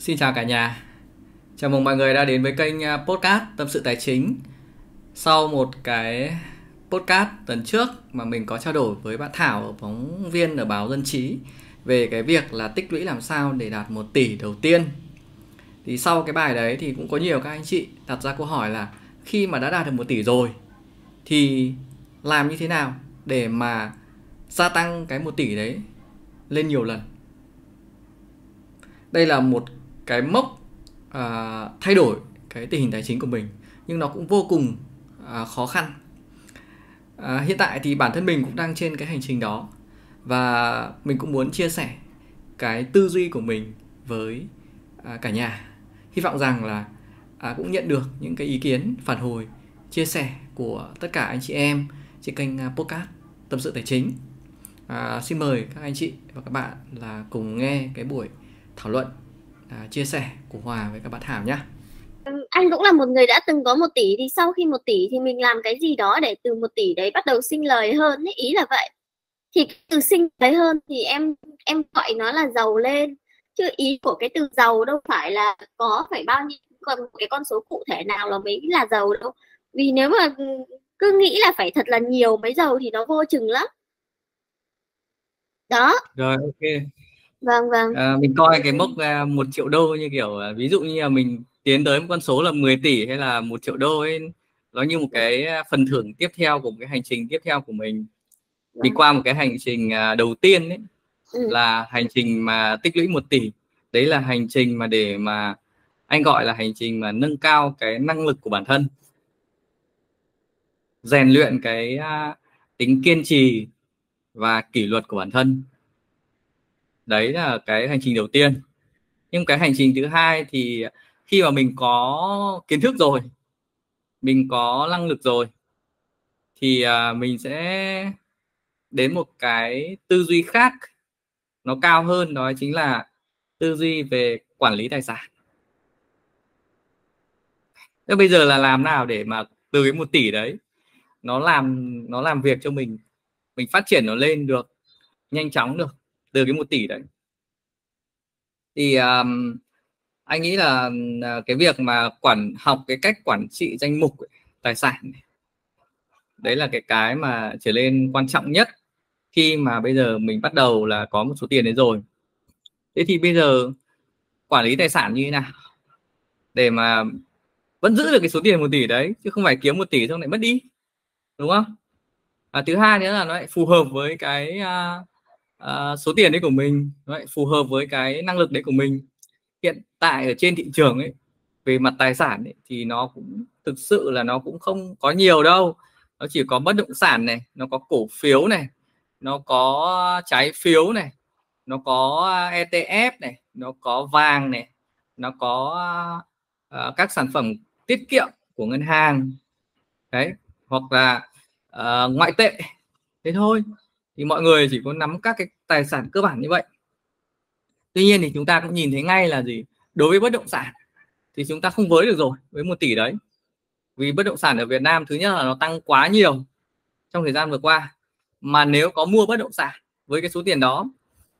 Xin chào cả nhà. Chào mừng mọi người đã đến với kênh à, podcast Tâm sự Tài chính. Sau một cái podcast tuần trước mà mình có trao đổi với bạn Thảo, phóng viên ở báo Dân Trí về cái việc là tích lũy làm sao để đạt 1 tỷ đầu tiên. Thì sau cái bài đấy thì cũng có nhiều các anh chị đặt ra câu hỏi là khi mà đã đạt được 1 tỷ rồi thì làm như thế nào để mà gia tăng cái 1 tỷ đấy lên nhiều lần. Đây là một cái mốc à, thay đổi cái tình hình tài chính của mình nhưng nó cũng vô cùng à, khó khăn. À, hiện tại thì bản thân mình cũng đang trên cái hành trình đó và mình cũng muốn chia sẻ cái tư duy của mình với à, cả nhà. Hy vọng rằng là à, cũng nhận được những cái ý kiến phản hồi chia sẻ của tất cả anh chị em trên kênh à, podcast tâm sự tài chính. À, xin mời các anh chị và các bạn là cùng nghe cái buổi thảo luận à, chia sẻ của Hòa với các bạn Thảo nhé. Anh cũng là một người đã từng có một tỷ thì sau khi một tỷ thì mình làm cái gì đó để từ một tỷ đấy bắt đầu sinh lời hơn ấy, ý là vậy. Thì từ sinh lời hơn thì em em gọi nó là giàu lên. Chứ ý của cái từ giàu đâu phải là có phải bao nhiêu còn cái con số cụ thể nào là mới là giàu đâu. Vì nếu mà cứ nghĩ là phải thật là nhiều mới giàu thì nó vô chừng lắm. Đó. Rồi ok vâng vâng. À, mình coi cái mốc uh, một triệu đô như kiểu uh, ví dụ như là mình tiến tới một con số là 10 tỷ hay là một triệu đô ấy nó như một cái phần thưởng tiếp theo của một cái hành trình tiếp theo của mình. Vâng. đi qua một cái hành trình uh, đầu tiên ấy ừ. là hành trình mà tích lũy một tỷ. Đấy là hành trình mà để mà anh gọi là hành trình mà nâng cao cái năng lực của bản thân. Rèn luyện cái tính kiên trì và kỷ luật của bản thân đấy là cái hành trình đầu tiên. Nhưng cái hành trình thứ hai thì khi mà mình có kiến thức rồi, mình có năng lực rồi, thì à, mình sẽ đến một cái tư duy khác. Nó cao hơn, đó chính là tư duy về quản lý tài sản. Thế bây giờ là làm nào để mà từ cái một tỷ đấy, nó làm nó làm việc cho mình mình phát triển nó lên được, nhanh chóng được? Từ cái một tỷ đấy. Thì um, anh nghĩ là uh, cái việc mà quản học cái cách quản trị danh mục tài sản đấy là cái cái mà trở lên quan trọng nhất khi mà bây giờ mình bắt đầu là có một số tiền đấy rồi. Thế thì bây giờ quản lý tài sản như thế nào để mà vẫn giữ được cái số tiền một tỷ đấy chứ không phải kiếm một tỷ xong lại mất đi đúng không? À, thứ hai nữa là nó lại phù hợp với cái uh, uh, số tiền đấy của mình đấy, phù hợp với cái năng lực đấy của mình. Hiện tại ở trên thị trường ấy về mặt tài sản ấy, thì nó cũng thực sự là nó cũng không có nhiều đâu. Nó chỉ có bất động sản này nó có cổ phiếu này nó có trái phiếu này nó có ETF này nó có vàng này nó có uh, các sản phẩm tiết kiệm của ngân hàng. Đấy hoặc là uh, ngoại tệ. Thế thôi thì mọi người chỉ có nắm các cái tài sản cơ bản như vậy. Tuy nhiên thì chúng ta cũng nhìn thấy ngay là gì? Đối với bất động sản thì chúng ta không với được rồi, với một tỷ đấy. Vì bất động sản ở Việt Nam, thứ nhất là nó tăng quá nhiều trong thời gian vừa qua. Mà nếu có mua bất động sản với cái số tiền đó,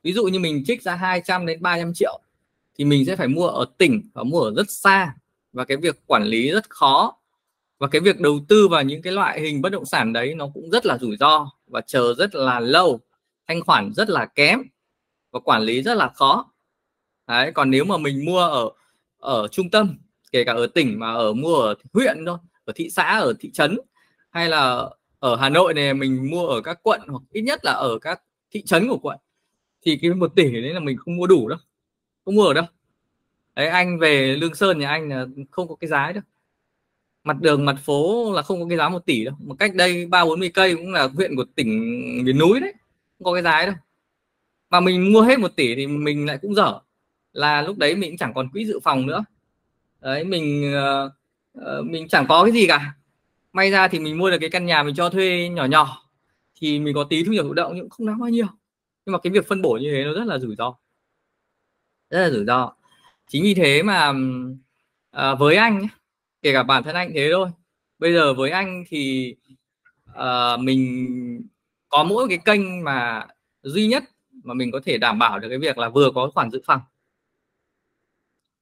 ví dụ như mình trích ra 200 đến 300 triệu, thì mình sẽ phải mua ở tỉnh và mua ở rất xa. Và cái việc quản lý rất khó và cái việc đầu tư vào những cái loại hình bất động sản đấy nó cũng rất là rủi ro và chờ rất là lâu, thanh khoản rất là kém và quản lý rất là khó. Đấy, còn nếu mà mình mua ở ở trung tâm, kể cả ở tỉnh mà ở mua ở huyện thôi, ở thị xã, ở thị trấn hay là ở Hà Nội này, mình mua ở các quận hoặc ít nhất là ở các thị trấn của quận thì cái một tỷ đấy là mình không mua đủ đâu, không mua ở đâu. Đấy, anh về Lương Sơn nhà anh là không có cái giá đâu mặt đường mặt phố là không có cái giá một tỷ đâu. Một cách đây ba bốn mươi cây cũng là huyện của tỉnh miền núi đấy. Không có cái giá đâu. Mà mình mua hết một tỷ thì mình lại cũng dở. Là lúc đấy mình cũng chẳng còn quỹ dự phòng nữa. Đấy mình uh, mình chẳng có cái gì cả. May ra thì mình mua được cái căn nhà mình cho thuê nhỏ nhỏ. Thì mình có tí thu nhập thụ động nhưng không đáng bao nhiêu. Nhưng mà cái việc phân bổ như thế nó rất là rủi ro. Rất là rủi ro. Chính vì thế mà uh, với anh kể cả bản thân anh thế thôi. Bây giờ với anh thì uh, mình có mỗi cái kênh mà duy nhất mà mình có thể đảm bảo được cái việc là vừa có khoản dự phòng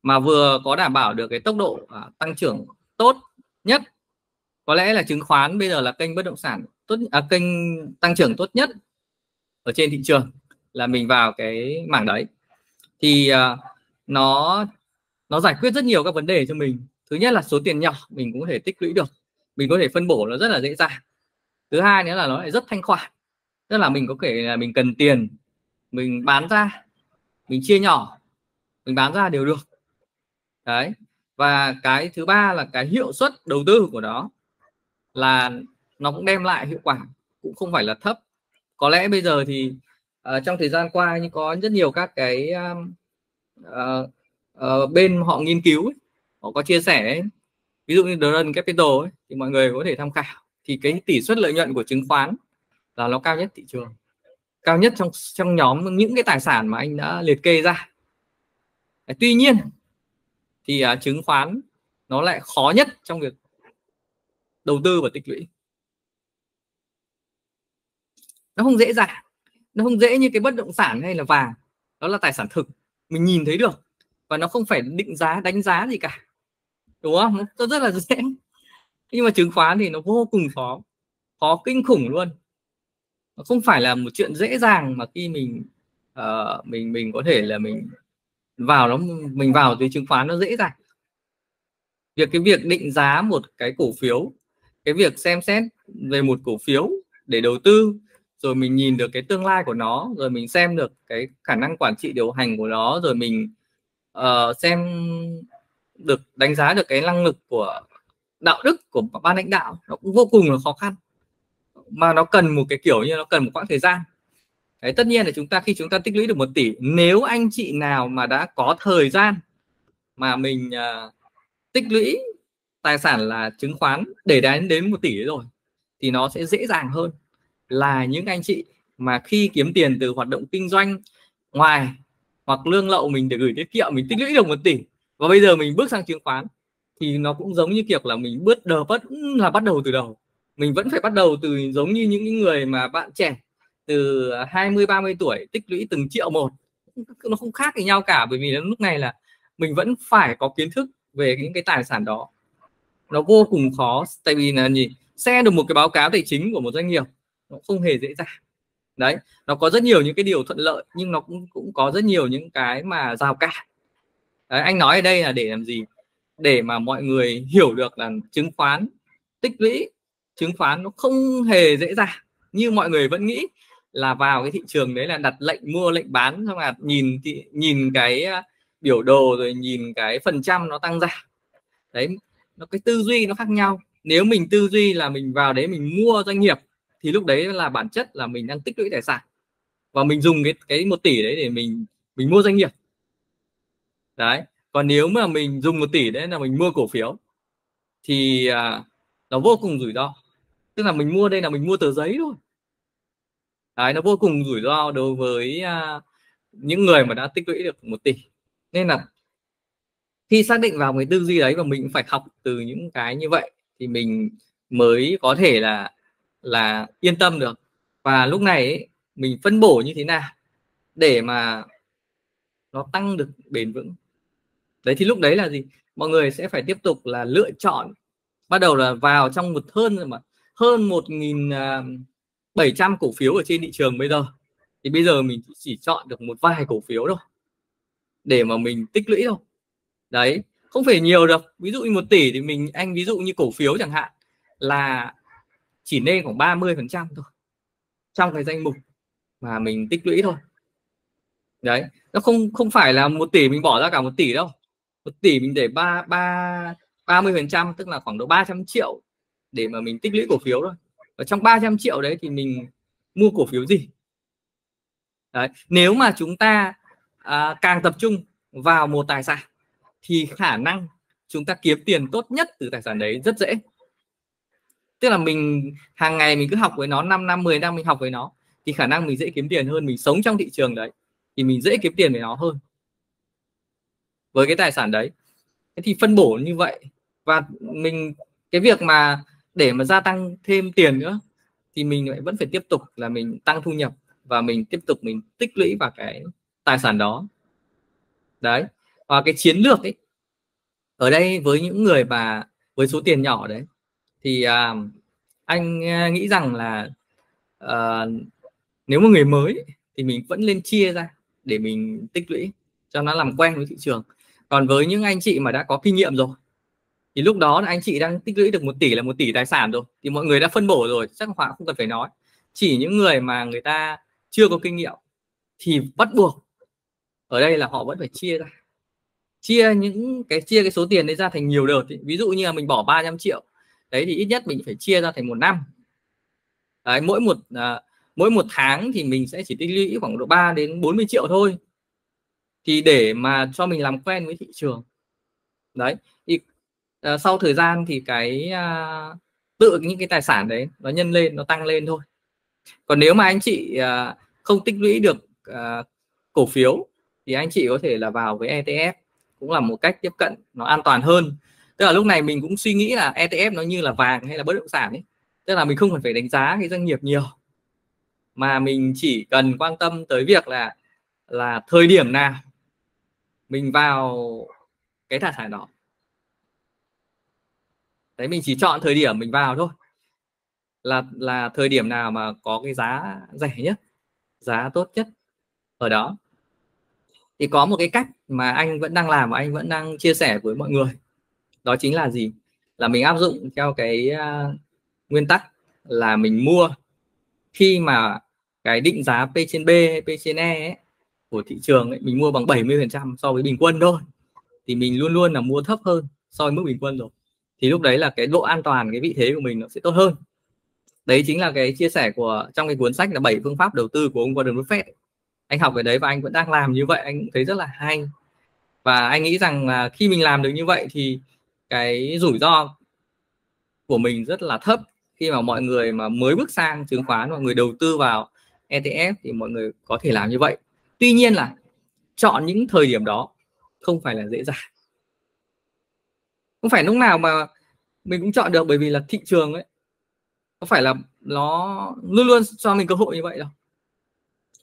mà vừa có đảm bảo được cái tốc độ uh, tăng trưởng tốt nhất. Có lẽ là chứng khoán bây giờ là kênh bất động sản tốt à, kênh tăng trưởng tốt nhất ở trên thị trường là mình vào cái mảng đấy. Thì uh, nó nó giải quyết rất nhiều các vấn đề cho mình thứ nhất là số tiền nhỏ mình cũng có thể tích lũy được. Mình có thể phân bổ nó rất là dễ dàng. Thứ hai nữa là nó lại rất thanh khoản. Tức là mình có thể là mình cần tiền mình bán ra mình chia nhỏ mình bán ra đều được. Đấy. Và cái thứ ba là cái hiệu suất đầu tư của nó là nó cũng đem lại hiệu quả cũng không phải là thấp. Có lẽ bây giờ thì uh, trong thời gian qua như có rất nhiều các cái uh, uh, bên họ nghiên cứu ấy, họ có chia sẻ ấy. ví dụ như Dragon Capital ấy, thì mọi người có thể tham khảo. Thì cái tỷ suất lợi nhuận của chứng khoán là nó cao nhất thị trường. Cao nhất trong trong nhóm những cái tài sản mà anh đã liệt kê ra. Tuy nhiên thì uh, chứng khoán nó lại khó nhất trong việc đầu tư và tích lũy. Nó không dễ dàng. Nó không dễ như cái bất động sản hay là vàng. Đó là tài sản thực. Mình nhìn thấy được. Và nó không phải định giá đánh giá gì cả đúng không? Nó rất là dễ. Nhưng mà chứng khoán thì nó vô cùng khó. Khó kinh khủng luôn. Nó không phải là một chuyện dễ dàng mà khi mình uh, mình mình có thể là mình vào nó mình vào thì chứng khoán nó dễ dàng. Việc cái việc định giá một cái cổ phiếu cái việc xem xét về một cổ phiếu để đầu tư rồi mình nhìn được cái tương lai của nó rồi mình xem được cái khả năng quản trị điều hành của nó rồi mình uh, xem được đánh giá được cái năng lực của đạo đức của ban lãnh đạo nó cũng vô cùng là khó khăn. Mà nó cần một cái kiểu như nó cần một quãng thời gian. Đấy, tất nhiên là chúng ta khi chúng ta tích lũy được một tỷ nếu anh chị nào mà đã có thời gian mà mình uh, tích lũy tài sản là chứng khoán để đến đến một tỷ rồi thì nó sẽ dễ dàng hơn. Là những anh chị mà khi kiếm tiền từ hoạt động kinh doanh ngoài hoặc lương lậu mình để gửi tiết kiệm mình tích lũy được một tỷ và bây giờ mình bước sang chứng khoán, thì nó cũng giống như kiểu là mình bước đầu bắt ừ, là bắt đầu từ đầu. Mình vẫn phải bắt đầu từ giống như những người mà bạn trẻ từ 20 30 tuổi, tích lũy từng triệu một. Nó không khác gì nhau cả, bởi vì lúc này là mình vẫn phải có kiến thức về những cái tài sản đó. Nó vô cùng khó, tại vì là gì xe được một cái báo cáo tài chính của một doanh nghiệp, nó không hề dễ dàng. Đấy, nó có rất nhiều những cái điều thuận lợi, nhưng nó cũng cũng có rất nhiều những cái mà rào cản đấy, anh nói ở đây là để làm gì? Để mà mọi người hiểu được là chứng khoán tích lũy chứng khoán nó không hề dễ dàng như mọi người vẫn nghĩ là vào cái thị trường đấy là đặt lệnh mua lệnh bán xong là nhìn thì nhìn cái à, biểu đồ rồi nhìn cái phần trăm nó tăng ra đấy nó cái tư duy nó khác nhau. Nếu mình tư duy là mình vào đấy mình mua doanh nghiệp thì lúc đấy là bản chất là mình đang tích lũy tài sản và mình dùng cái cái một tỷ đấy để mình mình mua doanh nghiệp đấy. Còn nếu mà mình dùng một tỷ đấy là mình mua cổ phiếu thì à, nó vô cùng rủi ro. Tức là mình mua đây là mình mua tờ giấy thôi. Đấy nó vô cùng rủi ro đối với à, những người mà đã tích lũy được một tỷ. Nên là khi xác định vào cái tư duy đấy và mình phải học từ những cái như vậy thì mình mới có thể là là yên tâm được. Và lúc này ấy, mình phân bổ như thế nào để mà nó tăng được bền vững? Đấy thì lúc đấy là gì? Mọi người sẽ phải tiếp tục là lựa chọn bắt đầu là vào trong một hơn rồi mà hơn một nghìn à, bảy trăm cổ phiếu ở trên thị trường bây giờ. Thì bây giờ mình chỉ chọn được một vài cổ phiếu thôi để mà mình tích lũy thôi. Đấy không phải nhiều được ví dụ như một tỷ thì mình anh ví dụ như cổ phiếu chẳng hạn là chỉ nên khoảng 30 phần trăm thôi trong cái danh mục mà mình tích lũy thôi. Đấy nó không không phải là một tỷ mình bỏ ra cả một tỷ đâu một tỷ mình để ba ba ba mươi phần trăm tức là khoảng độ 300 triệu để mà mình tích lũy cổ phiếu thôi. Và trong 300 triệu đấy thì mình mua cổ phiếu gì? Đấy nếu mà chúng ta à, càng tập trung vào một tài sản thì khả năng chúng ta kiếm tiền tốt nhất từ tài sản đấy rất dễ. Tức là mình hàng ngày mình cứ học với nó 5 năm 10 năm mình học với nó thì khả năng mình dễ kiếm tiền hơn mình sống trong thị trường đấy thì mình dễ kiếm tiền với nó hơn với cái tài sản đấy. Thế thì phân bổ như vậy và mình cái việc mà để mà gia tăng thêm tiền nữa thì mình lại vẫn phải tiếp tục là mình tăng thu nhập và mình tiếp tục mình tích lũy vào cái tài sản đó. Đấy và cái chiến lược ấy ở đây với những người mà với số tiền nhỏ đấy thì uh, anh à, nghĩ rằng là uh, nếu mà người mới thì mình vẫn lên chia ra để mình tích lũy cho nó làm quen với thị trường còn với những anh chị mà đã có kinh nghiệm rồi thì lúc đó là anh chị đang tích lũy được một tỷ là một tỷ tài sản rồi thì mọi người đã phân bổ rồi chắc họ không cần phải nói. Chỉ những người mà người ta chưa có kinh nghiệm thì bắt buộc ở đây là họ vẫn phải chia ra. Chia những cái chia cái số tiền đấy ra thành nhiều đợt ví dụ như là mình bỏ 300 triệu đấy thì ít nhất mình phải chia ra thành một năm. Đấy, mỗi một à, mỗi một tháng thì mình sẽ chỉ tích lũy khoảng độ 3 đến 40 triệu thôi thì để mà cho mình làm quen với thị trường. Đấy thì uh, sau thời gian thì cái uh, tự những cái tài sản đấy nó nhân lên nó tăng lên thôi. Còn nếu mà anh chị uh, không tích lũy được uh, cổ phiếu thì anh chị có thể là vào với ETF cũng là một cách tiếp cận nó an toàn hơn. Tức là lúc này mình cũng suy nghĩ là ETF nó như là vàng hay là bất động sản ấy. Tức là mình không cần phải đánh giá cái doanh nghiệp nhiều. Mà mình chỉ cần quan tâm tới việc là là thời điểm nào mình vào cái tài sản đó. Đấy mình chỉ chọn thời điểm mình vào thôi. Là là thời điểm nào mà có cái giá rẻ nhất giá tốt nhất ở đó. Thì có một cái cách mà anh vẫn đang làm và anh vẫn đang chia sẻ với mọi người. Đó chính là gì? Là mình áp dụng theo cái uh, nguyên tắc là mình mua khi mà cái định giá P trên B P trên E ấy, của thị trường ấy, mình mua bằng 70% so với bình quân thôi. Thì mình luôn luôn là mua thấp hơn so với mức bình quân rồi. Thì lúc đấy là cái độ an toàn cái vị thế của mình nó sẽ tốt hơn. Đấy chính là cái chia sẻ của trong cái cuốn sách là bảy phương pháp đầu tư của ông Warren Buffett. Anh học cái đấy và anh vẫn đang làm như vậy anh thấy rất là hay. Và anh nghĩ rằng là khi mình làm được như vậy thì cái rủi ro của mình rất là thấp. Khi mà mọi người mà mới bước sang chứng khoán mọi người đầu tư vào ETF thì mọi người có thể làm như vậy tuy nhiên là chọn những thời điểm đó không phải là dễ dàng. Không phải lúc nào mà mình cũng chọn được bởi vì là thị trường ấy có phải là nó luôn luôn cho mình cơ hội như vậy đâu.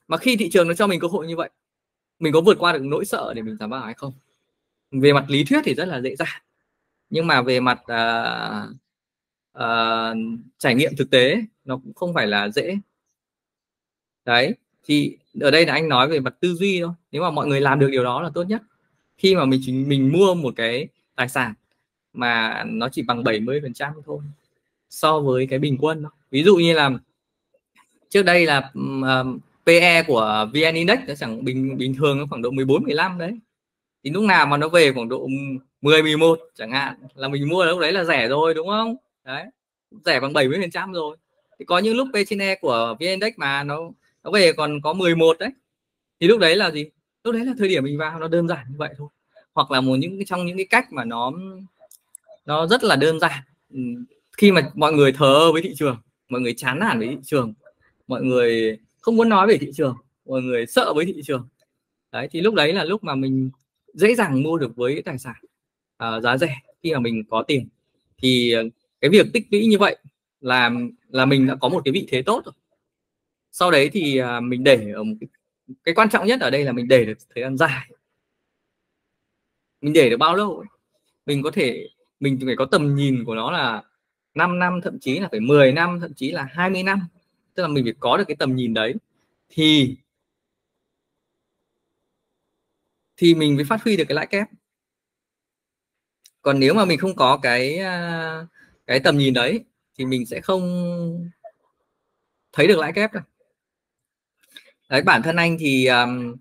Mà khi thị trường nó cho mình cơ hội như vậy mình có vượt qua được nỗi sợ để mình dám vào hay không? Về mặt lý thuyết thì rất là dễ dàng. Nhưng mà về mặt uh, uh, trải nghiệm thực tế nó cũng không phải là dễ. Đấy thì ở đây là anh nói về mặt tư duy thôi. Nếu mà mọi người làm được điều đó là tốt nhất. Khi mà mình mình mua một cái tài sản mà nó chỉ bằng 70 phần trăm thôi so với cái bình quân thôi. ví dụ như là trước đây là um, à, PE của VN Index nó chẳng bình bình thường nó khoảng độ 14 15 đấy. Thì lúc nào mà nó về khoảng độ 10 11 chẳng hạn là mình mua lúc đấy là rẻ rồi đúng không? Đấy rẻ bằng 70 phần trăm rồi. Thì có những lúc P trên E của VN Index mà nó nó về còn có 11 đấy. Thì lúc đấy là gì? Lúc đấy là thời điểm mình vào nó đơn giản như vậy thôi. Hoặc là một những trong những cái cách mà nó nó rất là đơn giản. Ừ, khi mà mọi người thờ với thị trường mọi người chán nản với thị trường mọi người không muốn nói về thị trường mọi người sợ với thị trường. Đấy thì lúc đấy là lúc mà mình dễ dàng mua được với tài sản uh, giá rẻ khi mà mình có tiền. Thì ờ, cái việc tích lũy như vậy là là mình đã có một cái vị thế tốt rồi sau đấy thì à, mình để ở một cái, cái quan trọng nhất ở đây là mình để được thời gian dài. Mình để được bao lâu mình có thể mình phải có tầm nhìn của nó là 5 năm thậm chí là phải 10 năm thậm chí là 20 năm. Tức là mình phải có được cái tầm nhìn đấy. Thì thì mình mới phát huy được cái lãi kép. Còn nếu mà mình không có cái à, cái tầm nhìn đấy thì mình sẽ không thấy được lãi kép đâu đấy bản thân anh thì um,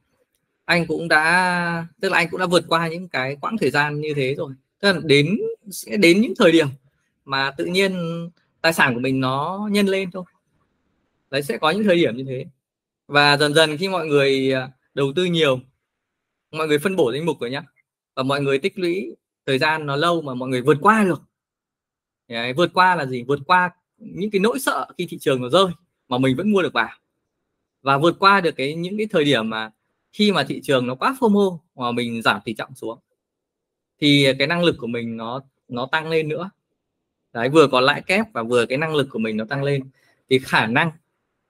anh cũng đã tức là anh cũng đã vượt qua những cái quãng thời gian như thế rồi. Tức là đến sẽ đến những thời điểm mà tự nhiên tài sản của mình nó nhân lên thôi. Đấy sẽ có những thời điểm như thế. Và dần dần khi mọi người ờ, đầu tư nhiều mọi người phân bổ danh mục rồi nhá và mọi người tích lũy thời gian nó lâu mà mọi người vượt qua được. Đấy, vượt qua là gì? Vượt qua những cái nỗi sợ khi thị trường nó rơi mà mình vẫn mua được vào và vượt qua được cái, những cái thời điểm mà khi mà thị trường nó quá FOMO mà mình giảm tỷ trọng xuống, thì cái năng lực của mình nó nó tăng lên nữa. Đấy, vừa có lãi kép và vừa cái năng lực của mình nó tăng lên, thì khả năng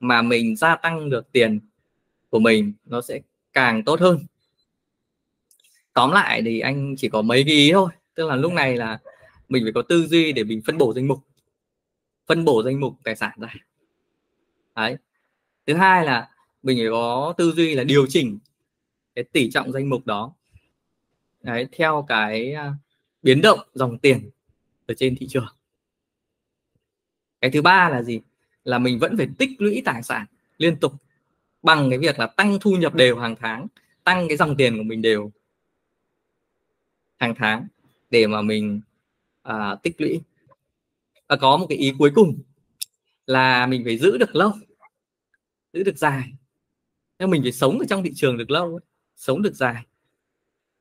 mà mình gia tăng được tiền của mình nó sẽ càng tốt hơn. Tóm lại thì anh chỉ có mấy cái ý thôi, tức là lúc này là mình phải có tư duy để mình phân bổ danh mục, phân bổ danh mục tài sản ra. Đấy thứ hai là mình phải có tư duy là điều chỉnh cái tỷ trọng danh mục đó. Đấy theo cái à, biến động dòng tiền ở trên thị trường. Cái thứ ba là gì? Là mình vẫn phải tích lũy tài sản liên tục bằng cái việc là tăng thu nhập đều hàng tháng tăng cái dòng tiền của mình đều hàng tháng để mà mình à, tích lũy. Và có một cái ý cuối cùng là mình phải giữ được lâu giữ được dài. Nên mình phải sống ở trong thị trường được lâu sống được dài.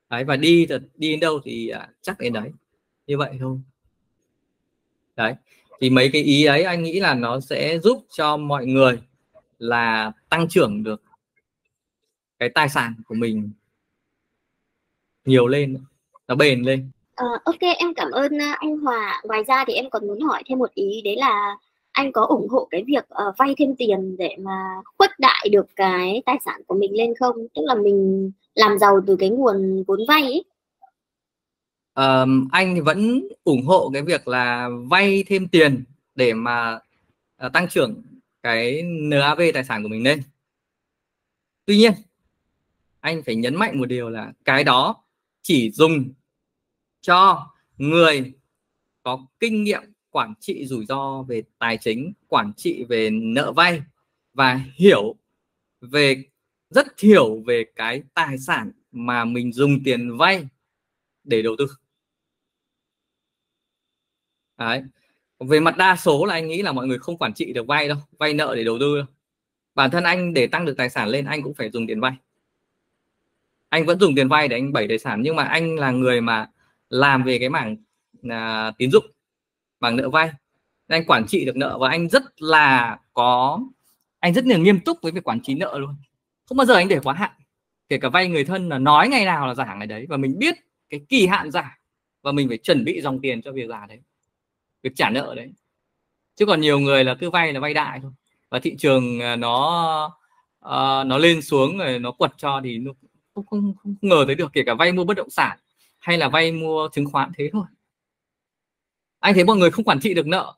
Đấy và đi đi đến đâu thì à, chắc đến đấy. Như vậy thôi. Đấy thì mấy cái ý ấy anh nghĩ là nó sẽ giúp cho mọi người là tăng trưởng được cái tài sản của mình nhiều lên nó bền lên. À, ok em cảm ơn à, anh Hòa. Ngoài ra thì em còn muốn hỏi thêm một ý đấy là anh có ủng hộ cái việc uh, vay thêm tiền để mà khuếch đại được cái tài sản của mình lên không? Tức là mình làm giàu từ cái nguồn vốn vay ấy. Um, anh vẫn ủng hộ cái việc là vay thêm tiền để mà uh, tăng trưởng cái NAV tài sản của mình lên. Tuy nhiên anh phải nhấn mạnh một điều là cái đó chỉ dùng cho người có kinh nghiệm quản trị rủi ro về tài chính quản trị về nợ vay và hiểu về rất hiểu về cái tài sản mà mình dùng tiền vay để đầu tư. Đấy. về mặt đa số là anh nghĩ là mọi người không quản trị được vay đâu vay nợ để đầu tư đâu. Bản thân anh để tăng được tài sản lên anh cũng phải dùng tiền vay. Anh vẫn dùng tiền vay để anh bảy tài sản nhưng mà anh là người mà làm về cái mảng à, tín dụng bằng nợ vay. Anh quản trị được nợ và anh rất là có anh rất là nghiêm túc với việc quản trị nợ luôn. Không bao giờ anh để quá hạn. Kể cả vay người thân là nói ngày nào là giả ngày đấy và mình biết cái kỳ hạn giả và mình phải chuẩn bị dòng tiền cho việc giả đấy việc trả nợ đấy. Chứ còn nhiều người là cứ vay là vay đại thôi. Và thị trường à, nó uh, nó lên xuống rồi nó quật cho thì nó không, không, không ngờ tới được. Kể cả vay mua bất động sản hay là vay mua chứng khoán thế thôi anh thấy mọi người không quản trị được nợ.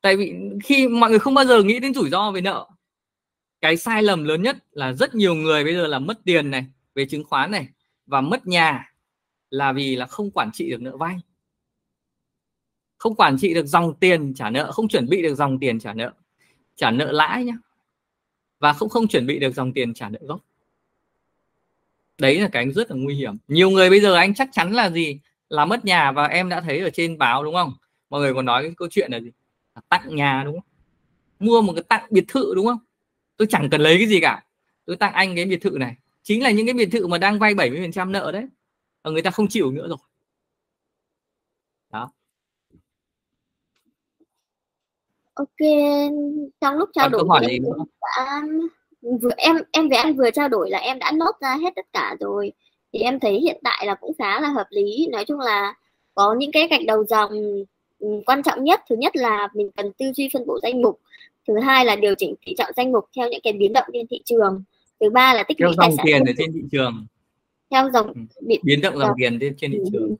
Tại vì khi mọi người không bao giờ nghĩ đến rủi ro về nợ. Cái sai lầm lớn nhất là rất nhiều người bây giờ là mất tiền này, về chứng khoán này, và mất nhà là vì là không quản trị được nợ vay. Không quản trị được dòng tiền trả nợ, không chuẩn bị được dòng tiền trả nợ trả nợ lãi nhá. Và không không chuẩn bị được dòng tiền trả nợ gốc. Đấy là cái rất là nguy hiểm. Nhiều người bây giờ anh chắc chắn là gì? Là mất nhà và em đã thấy ở trên báo đúng không? Mọi người còn nói cái câu chuyện là gì? Là tặng nhà đúng không? Mua một cái tặng biệt thự đúng không? Tôi chẳng cần lấy cái gì cả. Tôi tặng anh cái biệt thự này. Chính là những cái biệt thự mà đang vay 70% nợ đấy. Và người ta không chịu nữa rồi. Đó. Ok trong lúc trao đổi hỏi nữa? đã vừa em em với anh vừa trao đổi là em đã nốt ra hết tất cả rồi thì em thấy hiện tại là cũng khá là hợp lý. Nói chung là có những cái gạch đầu dòng ừ, quan trọng nhất. Thứ nhất là mình cần tư duy phân bổ danh mục. Thứ hai là điều chỉnh tỷ trọng danh mục theo những cái biến động trên thị trường. Thứ ba là tích lũy tài sản tiền ở trên thị trường. theo dòng biến, biến động dòng tiền trên, trên thị ừ. trường.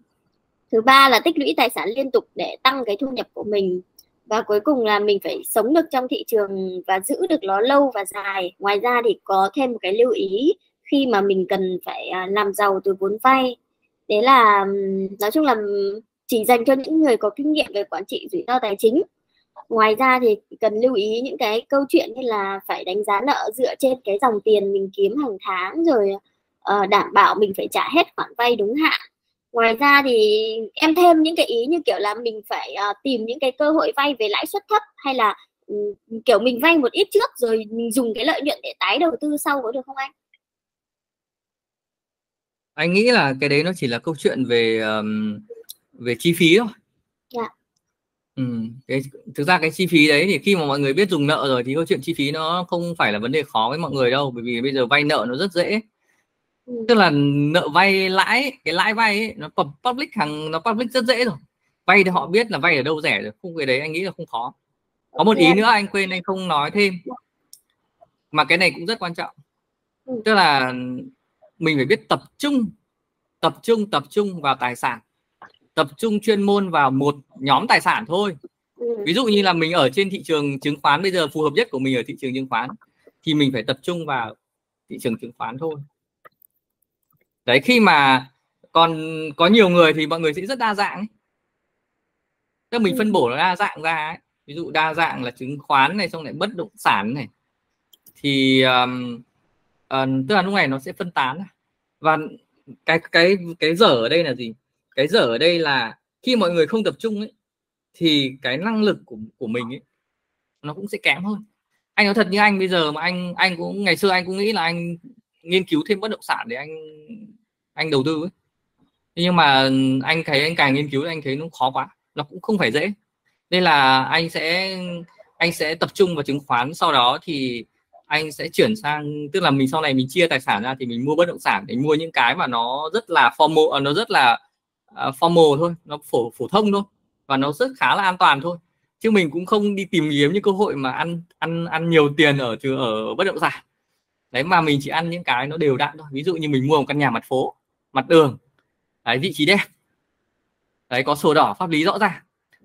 Thứ ba là tích lũy tài sản liên tục để tăng cái thu nhập của mình. Và cuối cùng là mình phải sống được trong thị trường và giữ được nó lâu và dài. Ngoài ra thì có thêm một cái lưu ý khi mà mình cần phải à, làm giàu từ vốn vay. Đấy là nói chung là chỉ dành cho những người có kinh nghiệm về quản trị rủi ro tài chính. Ngoài ra thì cần lưu ý những cái câu chuyện như là phải đánh giá nợ dựa trên cái dòng tiền mình kiếm hàng tháng rồi uh, đảm bảo mình phải trả hết khoản vay đúng hạn. Ngoài ra thì em thêm những cái ý như kiểu là mình phải uh, tìm những cái cơ hội vay về lãi suất thấp hay là um, kiểu mình vay một ít trước rồi mình dùng cái lợi nhuận để tái đầu tư sau có được không anh? Anh nghĩ là cái đấy nó chỉ là câu chuyện về um, về chi phí thôi. Dạ. ừ, cái, thực ra cái chi phí đấy thì khi mà mọi người biết dùng nợ rồi thì câu chuyện chi phí nó không phải là vấn đề khó với mọi người đâu bởi vì bây giờ vay nợ nó rất dễ. Ừ. tức là nợ vay lãi cái lãi vay ấy, nó public hàng nó public rất dễ rồi. Vay thì họ biết là vay ở đâu rẻ rồi không cái đấy anh nghĩ là không khó. Có một ý nữa anh quên anh không nói thêm. Mà cái này cũng rất quan trọng. Ừ. tức là mình phải biết tập trung tập trung tập trung vào tài sản tập trung chuyên môn vào một nhóm tài sản thôi ừ. ví dụ như là mình ở trên thị trường chứng khoán bây giờ phù hợp nhất của mình ở thị trường chứng khoán thì mình phải tập trung vào thị trường chứng khoán thôi đấy khi mà còn có nhiều người thì mọi người sẽ rất đa dạng ấy. Tức mình phân bổ nó đa dạng ra ấy. ví dụ đa dạng là chứng khoán này xong lại bất động sản này thì um, uh, tức là lúc này nó sẽ phân tán và cái cái cái dở ở đây là gì? Cái dở ở đây là khi mọi người không tập trung ấy, thì cái năng lực của của mình ấy, nó cũng sẽ kém hơn. Anh nói thật như anh, bây giờ mà anh anh cũng, ngày xưa anh cũng nghĩ là anh nghiên cứu thêm bất động sản để anh anh đầu tư ấy. nhưng mà anh thấy, anh càng nghiên cứu anh thấy nó khó quá, nó cũng không phải dễ. Nên là anh sẽ anh sẽ tập trung vào chứng khoán, sau đó thì anh sẽ chuyển sang tức là mình sau này mình chia tài sản ra thì mình mua bất động sản để mua những cái mà nó rất là formal à, nó rất là uh, formal thôi nó phổ phổ thông thôi và nó rất khá là an toàn thôi. Chứ mình cũng không đi tìm kiếm những cơ hội mà ăn ăn ăn nhiều tiền ở từ ở bất động sản. Đấy mà mình chỉ ăn những cái nó đều đặn thôi. Ví dụ như mình mua một căn nhà mặt phố mặt đường đấy vị trí đẹp. Đấy có sổ đỏ pháp lý rõ ràng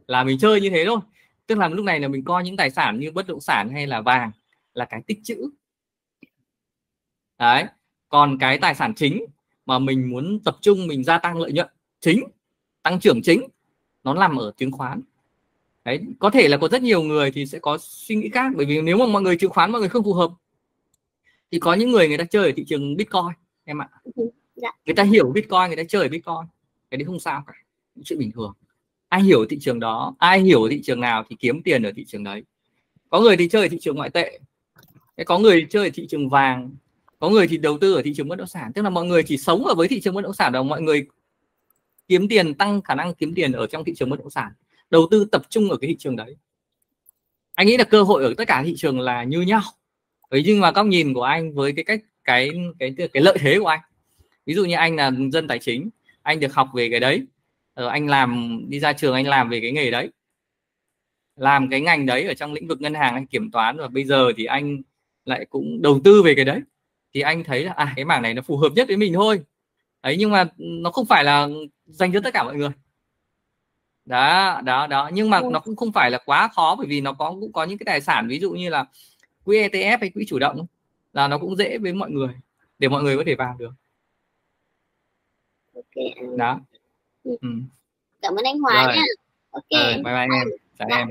là mình chơi như thế thôi. Tức là lúc này là mình coi những tài sản như bất động sản hay là vàng là cái tích chữ. Đấy còn cái tài sản chính mà mình muốn tập trung mình gia tăng lợi nhuận chính tăng trưởng chính nó nằm ở chứng khoán. Đấy có thể là có rất nhiều người thì sẽ có suy nghĩ khác bởi vì nếu mà mọi người chứng khoán mọi người không phù hợp thì có những người người ta chơi ở thị trường bitcoin em ạ. Dạ. người ta hiểu bitcoin người ta chơi ở bitcoin cái đấy không sao cả chuyện bình thường. Ai hiểu thị trường đó ai hiểu thị trường nào thì kiếm tiền ở thị trường đấy. Có người thì chơi ở thị trường ngoại tệ có người chơi ở thị trường vàng có người thì đầu tư ở thị trường bất động sản. Tức là mọi người chỉ sống ở với thị trường bất động sản và mọi người kiếm tiền tăng khả năng kiếm tiền ở trong thị trường bất động sản. Đầu tư tập trung ở cái thị trường đấy. Anh nghĩ là cơ hội ở tất cả thị trường là như nhau. Ấy nhưng mà góc nhìn của anh với cái cách cái cái cái, cái lợi thế của anh. Ví dụ như anh là dân tài chính anh được học về cái đấy. Ờ, anh làm đi ra trường anh làm về cái nghề đấy. Làm cái ngành đấy ở trong lĩnh vực ngân hàng anh kiểm toán và bây giờ thì anh lại cũng đầu tư về cái đấy thì anh thấy là à cái mảng này nó phù hợp nhất với mình thôi. Ấy nhưng mà nó không phải là dành cho tất cả mọi người. Đó đó đó. Nhưng mà ừ. nó cũng không phải là quá khó bởi vì nó có cũng có những cái tài sản ví dụ như là quỹ ETF hay quỹ chủ động là nó cũng dễ với mọi người để mọi người có thể vào được. Okay. đó. Ừ. cảm ơn anh Hòa nhé ok bye bye anh em. Chào em